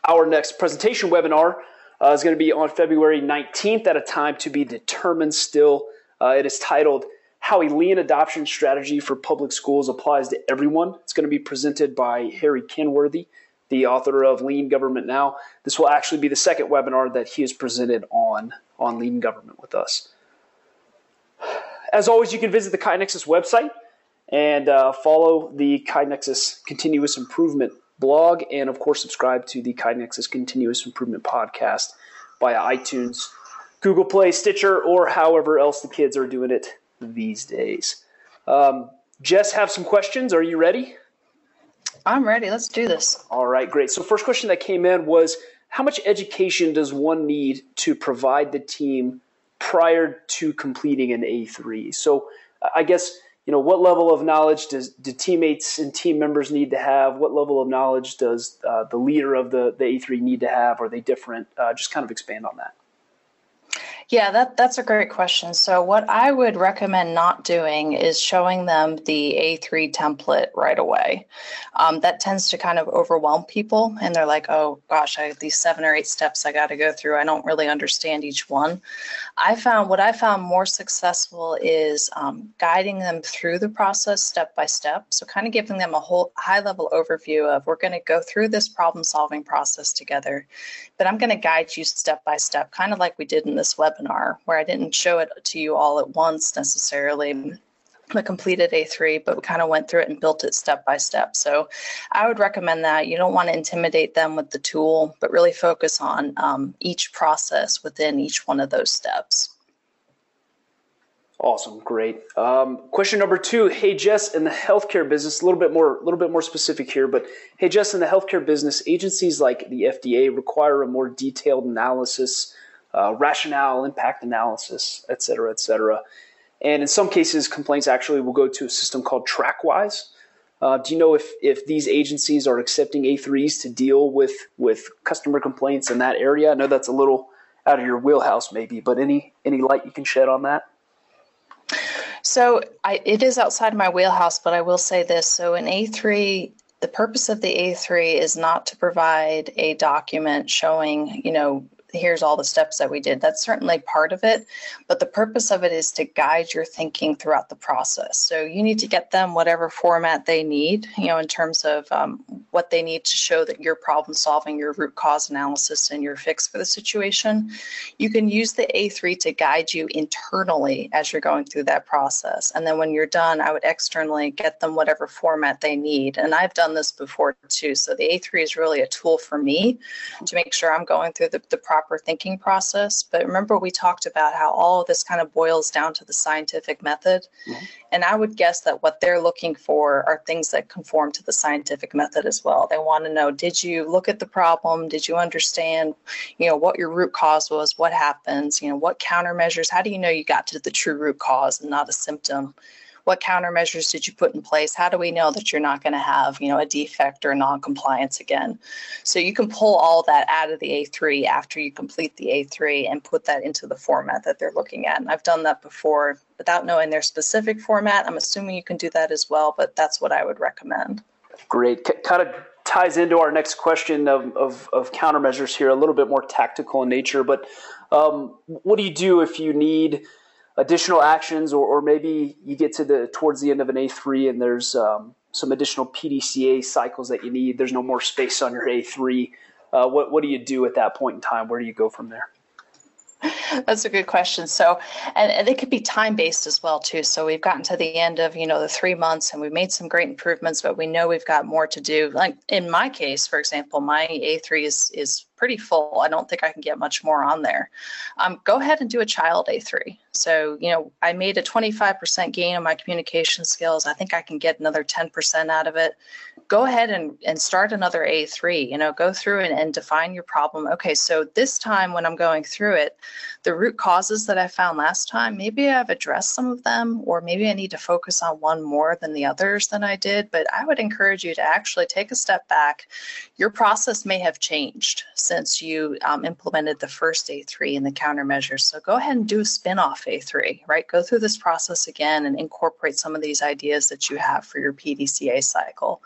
Our next presentation webinar uh, is going to be on February 19th at a time to be determined still. Uh, it is titled How a Lean Adoption Strategy for Public Schools Applies to Everyone. It's going to be presented by Harry Kenworthy, the author of Lean Government Now. This will actually be the second webinar that he has presented on, on lean government with us. As always, you can visit the KaiNexus website and uh, follow the KaiNexus Continuous Improvement blog, and of course, subscribe to the KaiNexus Continuous Improvement podcast via iTunes, Google Play, Stitcher, or however else the kids are doing it these days. Um, Jess, have some questions. Are you ready? I'm ready. Let's do this. All right, great. So, first question that came in was How much education does one need to provide the team prior to completing an A3? So, I guess you know, what level of knowledge does do teammates and team members need to have? What level of knowledge does uh, the leader of the, the A3 need to have? Are they different? Uh, just kind of expand on that. Yeah, that, that's a great question. So, what I would recommend not doing is showing them the A3 template right away. Um, that tends to kind of overwhelm people, and they're like, oh gosh, I have these seven or eight steps I got to go through. I don't really understand each one. I found what I found more successful is um, guiding them through the process step by step. So, kind of giving them a whole high level overview of we're going to go through this problem solving process together, but I'm going to guide you step by step, kind of like we did in this webinar where I didn't show it to you all at once necessarily completed A3, but we kind of went through it and built it step by step. So I would recommend that. You don't want to intimidate them with the tool, but really focus on um, each process within each one of those steps. Awesome, great. Um, question number two. Hey Jess, in the healthcare business, a little bit more, a little bit more specific here, but hey Jess, in the healthcare business, agencies like the FDA require a more detailed analysis uh, rationale, impact analysis, et cetera, et cetera. And in some cases, complaints actually will go to a system called TrackWise. Uh, do you know if, if these agencies are accepting A3s to deal with, with customer complaints in that area? I know that's a little out of your wheelhouse, maybe, but any any light you can shed on that? So I, it is outside my wheelhouse, but I will say this. So an A3 the purpose of the A3 is not to provide a document showing, you know, here's all the steps that we did. That's certainly part of it, but the purpose of it is to guide your thinking throughout the process. So you need to get them whatever format they need, you know, in terms of um, what they need to show that you're problem solving, your root cause analysis, and your fix for the situation. You can use the A3 to guide you internally as you're going through that process. And then when you're done, I would externally get them whatever format they need. And I've done this before too. So the A3 is really a tool for me to make sure I'm going through the, the proper proper thinking process. But remember, we talked about how all of this kind of boils down to the scientific method. Mm-hmm. And I would guess that what they're looking for are things that conform to the scientific method as well. They want to know did you look at the problem? Did you understand, you know, what your root cause was? What happens? You know, what countermeasures? How do you know you got to the true root cause and not a symptom? What countermeasures did you put in place? How do we know that you're not going to have, you know, a defect or non-compliance again? So you can pull all that out of the A3 after you complete the A3 and put that into the format that they're looking at. And I've done that before without knowing their specific format. I'm assuming you can do that as well, but that's what I would recommend. Great. C- kind of ties into our next question of, of, of, countermeasures here, a little bit more tactical in nature. But um, what do you do if you need additional actions, or, or maybe you get to the towards the end of an A3 and there's um, some additional PDCA cycles that you need. There's no more space on your A3. Uh, what what do you do at that point in time? Where do you go from there? That's a good question. So, and, and it could be time based as well too. So we've gotten to the end of you know the three months, and we've made some great improvements, but we know we've got more to do. Like in my case, for example, my A3 is is pretty full. I don't think I can get much more on there. Um, go ahead and do a child A3. So, you know, I made a 25% gain on my communication skills. I think I can get another 10% out of it. Go ahead and, and start another A3. You know, go through and, and define your problem. Okay, so this time when I'm going through it, the root causes that I found last time, maybe I've addressed some of them, or maybe I need to focus on one more than the others than I did. But I would encourage you to actually take a step back. Your process may have changed since you um, implemented the first A3 and the countermeasures. So go ahead and do a spin-off A3, right? Go through this process again and incorporate some of these ideas that you have for your PDCA cycle.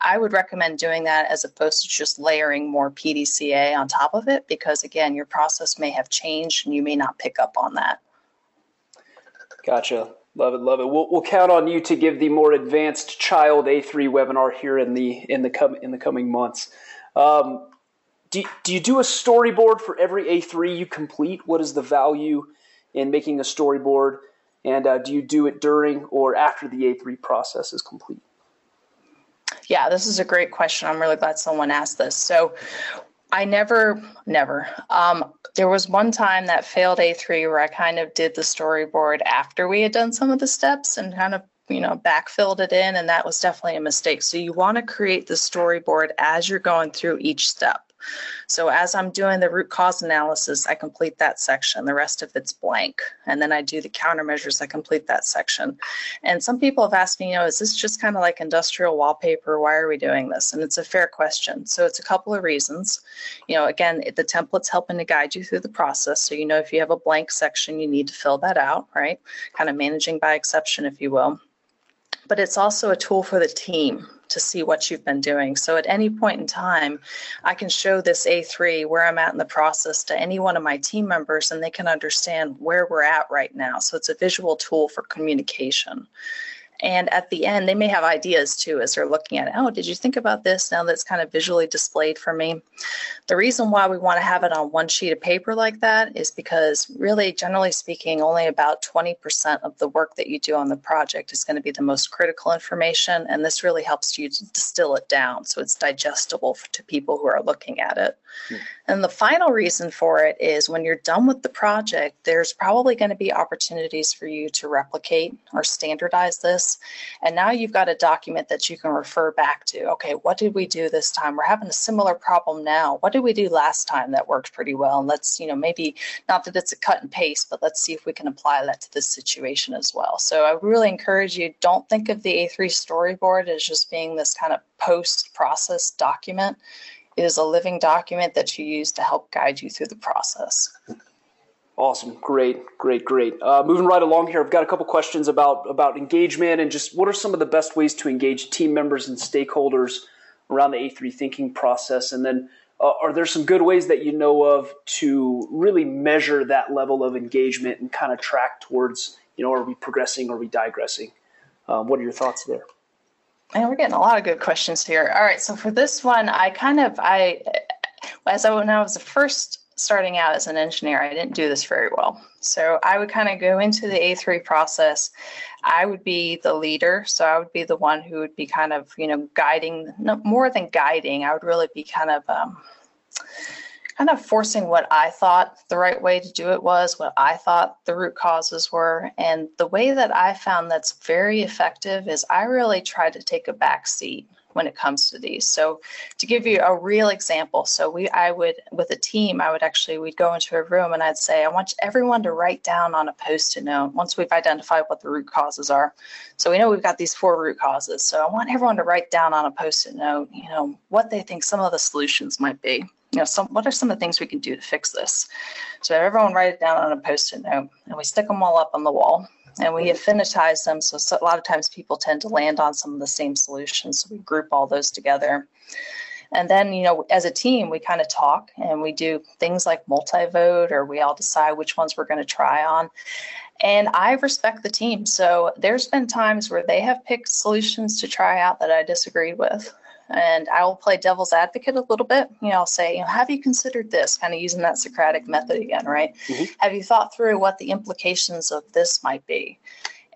I would recommend doing that as opposed to just layering more PDCA on top of it because again, your process may have changed and you may not pick up on that. Gotcha. Love it, love it. We'll, we'll count on you to give the more advanced child A3 webinar here in the in the com- in the coming months. Um, do, do you do a storyboard for every A3 you complete? What is the value in making a storyboard? And uh, do you do it during or after the A3 process is complete? Yeah, this is a great question. I'm really glad someone asked this. So, I never, never. Um, there was one time that failed A3 where I kind of did the storyboard after we had done some of the steps and kind of you know backfilled it in and that was definitely a mistake so you want to create the storyboard as you're going through each step So as I'm doing the root cause analysis, I complete that section. The rest of it's blank. And then I do the countermeasures, I complete that section. And some people have asked me, you know, is this just kind of like industrial wallpaper? Why are we doing this? And it's a fair question. So it's a couple of reasons. You know, again, the template's helping to guide you through the process. So you know if you have a blank section, you need to fill that out, right? Kind of managing by exception, if you will but it's also a tool for the team to see what you've been doing. So at any point in time, I can show this A3 where I'm at in the process to any one of my team members and they can understand where we're at right now. So it's a visual tool for communication. And at the end, they may have ideas too as they're looking at it. Oh, did you think about this now that's kind of visually displayed for me? The reason why we want to have it on one sheet of paper like that is because, really, generally speaking, only about 20% of the work that you do on the project is going to be the most critical information. And this really helps you to distill it down so it's digestible to people who are looking at it. Hmm. And the final reason for it is when you're done with the project, there's probably going to be opportunities for you to replicate or standardize this and now you've got a document that you can refer back to. Okay, what did we do this time? We're having a similar problem now. What did we do last time that worked pretty well? And let's, you know, maybe not that it's a cut and paste, but let's see if we can apply that to this situation as well. So I really encourage you, don't think of the A3 storyboard as just being this kind of post process document. It is a living document that you use to help guide you through the process. Awesome, great, great, great. Uh, moving right along here, I've got a couple questions about about engagement and just what are some of the best ways to engage team members and stakeholders around the A3 thinking process, and then uh, are there some good ways that you know of to really measure that level of engagement and kind of track towards you know are we progressing, or are we digressing? Um, what are your thoughts there? And we're getting a lot of good questions here. All right, so for this one, I kind of I as I when I was the first starting out as an engineer, I didn't do this very well. So I would kind of go into the A3 process. I would be the leader. So I would be the one who would be kind of, you know, guiding, no, more than guiding, I would really be kind of, um, kind of forcing what I thought the right way to do it was, what I thought the root causes were. And the way that I found that's very effective is I really try to take a back seat when it comes to these. So to give you a real example, so we I would with a team, I would actually we'd go into a room and I'd say, I want everyone to write down on a post-it note once we've identified what the root causes are. So we know we've got these four root causes. So I want everyone to write down on a post-it note, you know, what they think some of the solutions might be. You know, some what are some of the things we can do to fix this? So everyone write it down on a post-it note and we stick them all up on the wall and we affinitize them. So, so, a lot of times people tend to land on some of the same solutions. So we group all those together. And then, you know, as a team, we kind of talk and we do things like multi vote or we all decide which ones we're going to try on. And I respect the team. So there's been times where they have picked solutions to try out that I disagreed with and I will play devil's advocate a little bit. You know, I'll say, you know, have you considered this? Kind of using that Socratic method again, right? Mm-hmm. Have you thought through what the implications of this might be?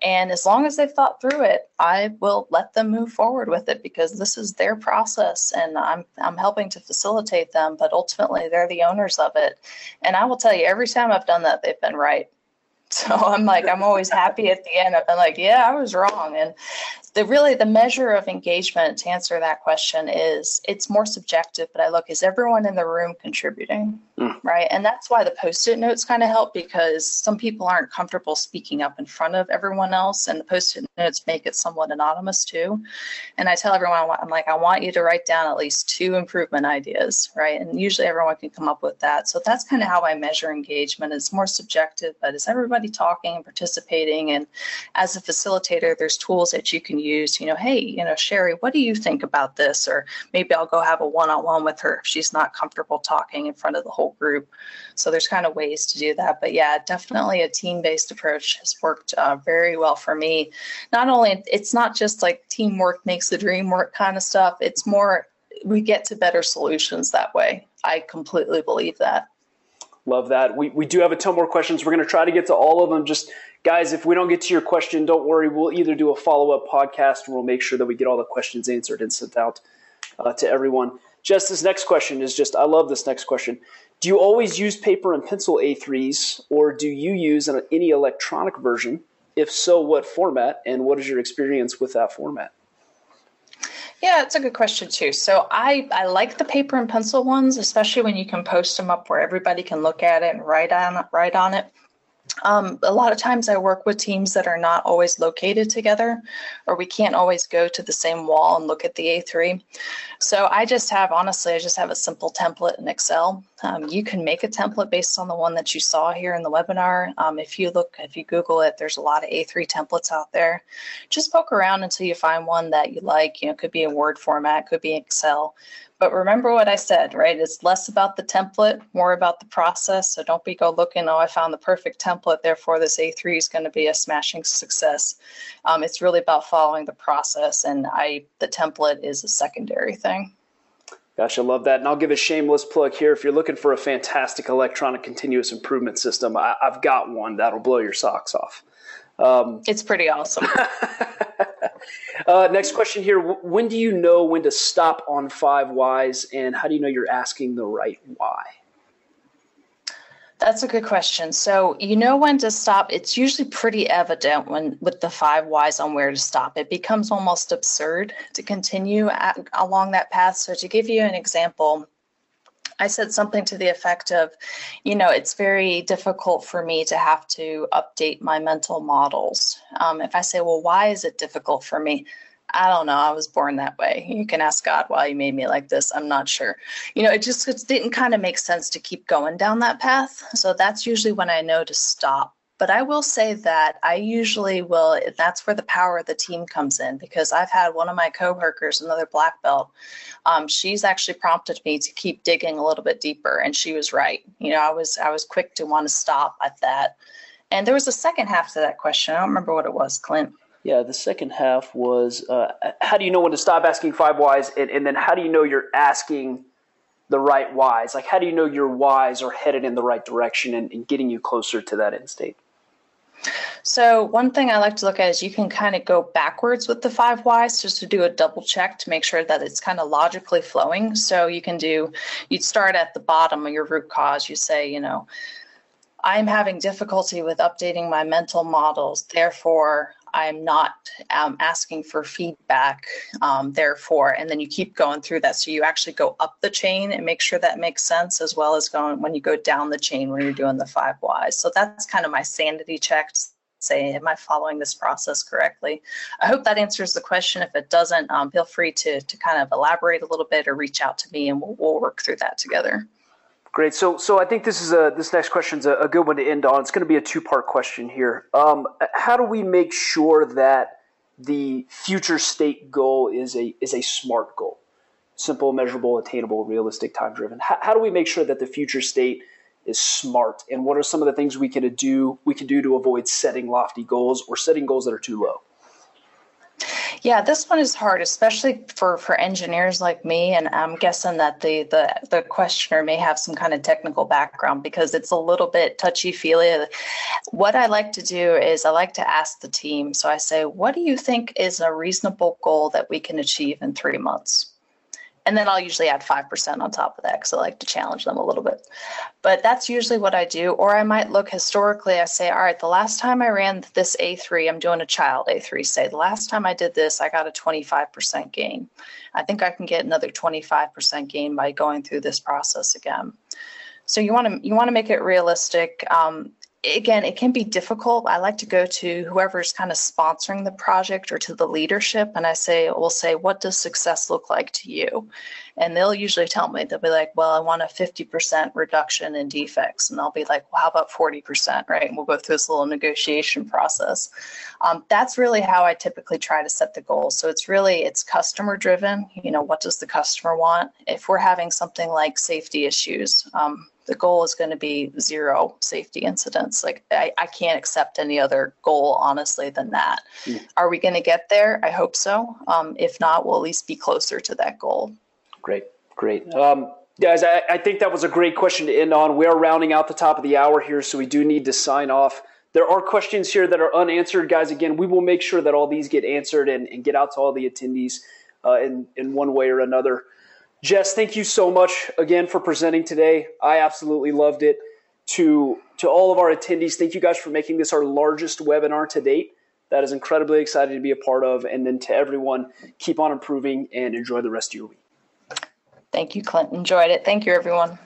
And as long as they've thought through it, I will let them move forward with it because this is their process and I'm I'm helping to facilitate them, but ultimately they're the owners of it. And I will tell you, every time I've done that, they've been right. So I'm like, I'm always happy at the end. I've been like, yeah, I was wrong. And the really the measure of engagement to answer that question is it's more subjective but i look is everyone in the room contributing mm. right and that's why the post-it notes kind of help because some people aren't comfortable speaking up in front of everyone else and the post-it notes make it somewhat anonymous too and i tell everyone i'm like i want you to write down at least two improvement ideas right and usually everyone can come up with that so that's kind of how i measure engagement it's more subjective but is everybody talking and participating and as a facilitator there's tools that you can use, you know, hey, you know, Sherry, what do you think about this? Or maybe I'll go have a one on one with her if she's not comfortable talking in front of the whole group. So there's kind of ways to do that. But yeah, definitely a team based approach has worked uh, very well for me. Not only, it's not just like teamwork makes the dream work kind of stuff, it's more, we get to better solutions that way. I completely believe that. Love that. We, we do have a ton more questions. We're going to try to get to all of them. Just guys, if we don't get to your question, don't worry. We'll either do a follow up podcast and we'll make sure that we get all the questions answered and sent out uh, to everyone. Just this next question is just, I love this next question. Do you always use paper and pencil A3s or do you use an, any electronic version? If so, what format and what is your experience with that format? Yeah, it's a good question too. So I, I like the paper and pencil ones, especially when you can post them up where everybody can look at it and write on write on it. Um, a lot of times I work with teams that are not always located together, or we can't always go to the same wall and look at the A3. So I just have, honestly, I just have a simple template in Excel. Um, you can make a template based on the one that you saw here in the webinar. Um, if you look, if you Google it, there's a lot of A3 templates out there. Just poke around until you find one that you like. You know, could be a Word format, could be Excel. But remember what I said, right? It's less about the template, more about the process. So don't be go looking, oh, I found the perfect template, therefore this A3 is going to be a smashing success. Um, it's really about following the process, and I the template is a secondary thing. Gosh, I love that. And I'll give a shameless plug here. If you're looking for a fantastic electronic continuous improvement system, I, have got one that'll blow your socks off. Um, it's pretty awesome. uh, next question here. When do you know when to stop on five whys, and how do you know you're asking the right why? That's a good question. So you know when to stop. It's usually pretty evident when with the five whys on where to stop. It becomes almost absurd to continue at, along that path. So to give you an example, I said something to the effect of, you know, it's very difficult for me to have to update my mental models. Um, if I say, well, why is it difficult for me? I don't know. I was born that way. You can ask God why He made me like this. I'm not sure. You know, it just it didn't kind of make sense to keep going down that path. So that's usually when I know to stop but I will say that I usually will, that's where the power of the team comes in because I've had one of my coworkers, another black belt, um, she's actually prompted me to keep digging a little bit deeper. And she was right. You know, I was, I was quick to want to stop at that. And there was a second half to that question. I don't remember what it was, Clint. Yeah, the second half was uh, how do you know when to stop asking five whys? And, and then how do you know you're asking the right whys? Like, how do you know your whys are headed in the right direction and, and getting you closer to that end state? So one thing I like to look at is you can kind of go backwards with the five whys just to do a double check to make sure that it's kind of logically flowing. So you can do, you'd start at the bottom of your root cause. You say, you know, I'm having difficulty with updating my mental models. Therefore, I'm not um, asking for feedback, um, therefore, and then you keep going through that. So you actually go up the chain and make sure that makes sense, as well as going when you go down the chain when you're doing the five whys. So that's kind of my sanity check. Say, am I following this process correctly? I hope that answers the question. If it doesn't, um, feel free to to kind of elaborate a little bit or reach out to me, and we'll, we'll work through that together. Great. So, so I think this is a this next question is a, a good one to end on. It's going to be a two part question here. Um, how do we make sure that the future state goal is a is a smart goal, simple, measurable, attainable, realistic, time driven? How, how do we make sure that the future state is smart? And what are some of the things we can do we can do to avoid setting lofty goals or setting goals that are too low? Yeah, this one is hard, especially for for engineers like me. And I'm guessing that the the the questioner may have some kind of technical background because it's a little bit touchy feely. What I like to do is I like to ask the team. So I say, what do you think is a reasonable goal that we can achieve in three months? And then I'll usually add 5% on top of that because I like to challenge them a little bit. But that's usually what I do. Or I might look historically, I say, all right, the last time I ran this A3, I'm doing a child A3, say, the last time I did this, I got a 25% gain. I think I can get another 25% gain by going through this process again. So you want to you want to make it realistic. Um, again, it can be difficult. I like to go to whoever's kind of sponsoring the project or to the leadership, and I say, we'll say, what does success look like to you? And they'll usually tell me, they'll be like, well, I want a 50% reduction in defects. And I'll be like, well, how about 40%, right? And we'll go through this little negotiation process. Um, that's really how I typically try to set the goal. So it's really, it's customer driven. You know, what does the customer want? If we're having something like safety issues, um, the goal is going to be zero safety incidents. Like I, I can't accept any other goal honestly than that. Mm. Are we going to get there? I hope so. Um, if not, we'll at least be closer to that goal. Great, great. Um, guys, I, I think that was a great question to end on. We are rounding out the top of the hour here, so we do need to sign off. There are questions here that are unanswered, guys. Again, we will make sure that all these get answered and, and get out to all the attendees uh, in, in one way or another. Jess, thank you so much again for presenting today. I absolutely loved it. To to all of our attendees, thank you guys for making this our largest webinar to date. that is incredibly exciting to be a part of. And then to everyone, keep on improving and enjoy the rest of your week. Thank you, Clint. Enjoyed it. Thank you, everyone.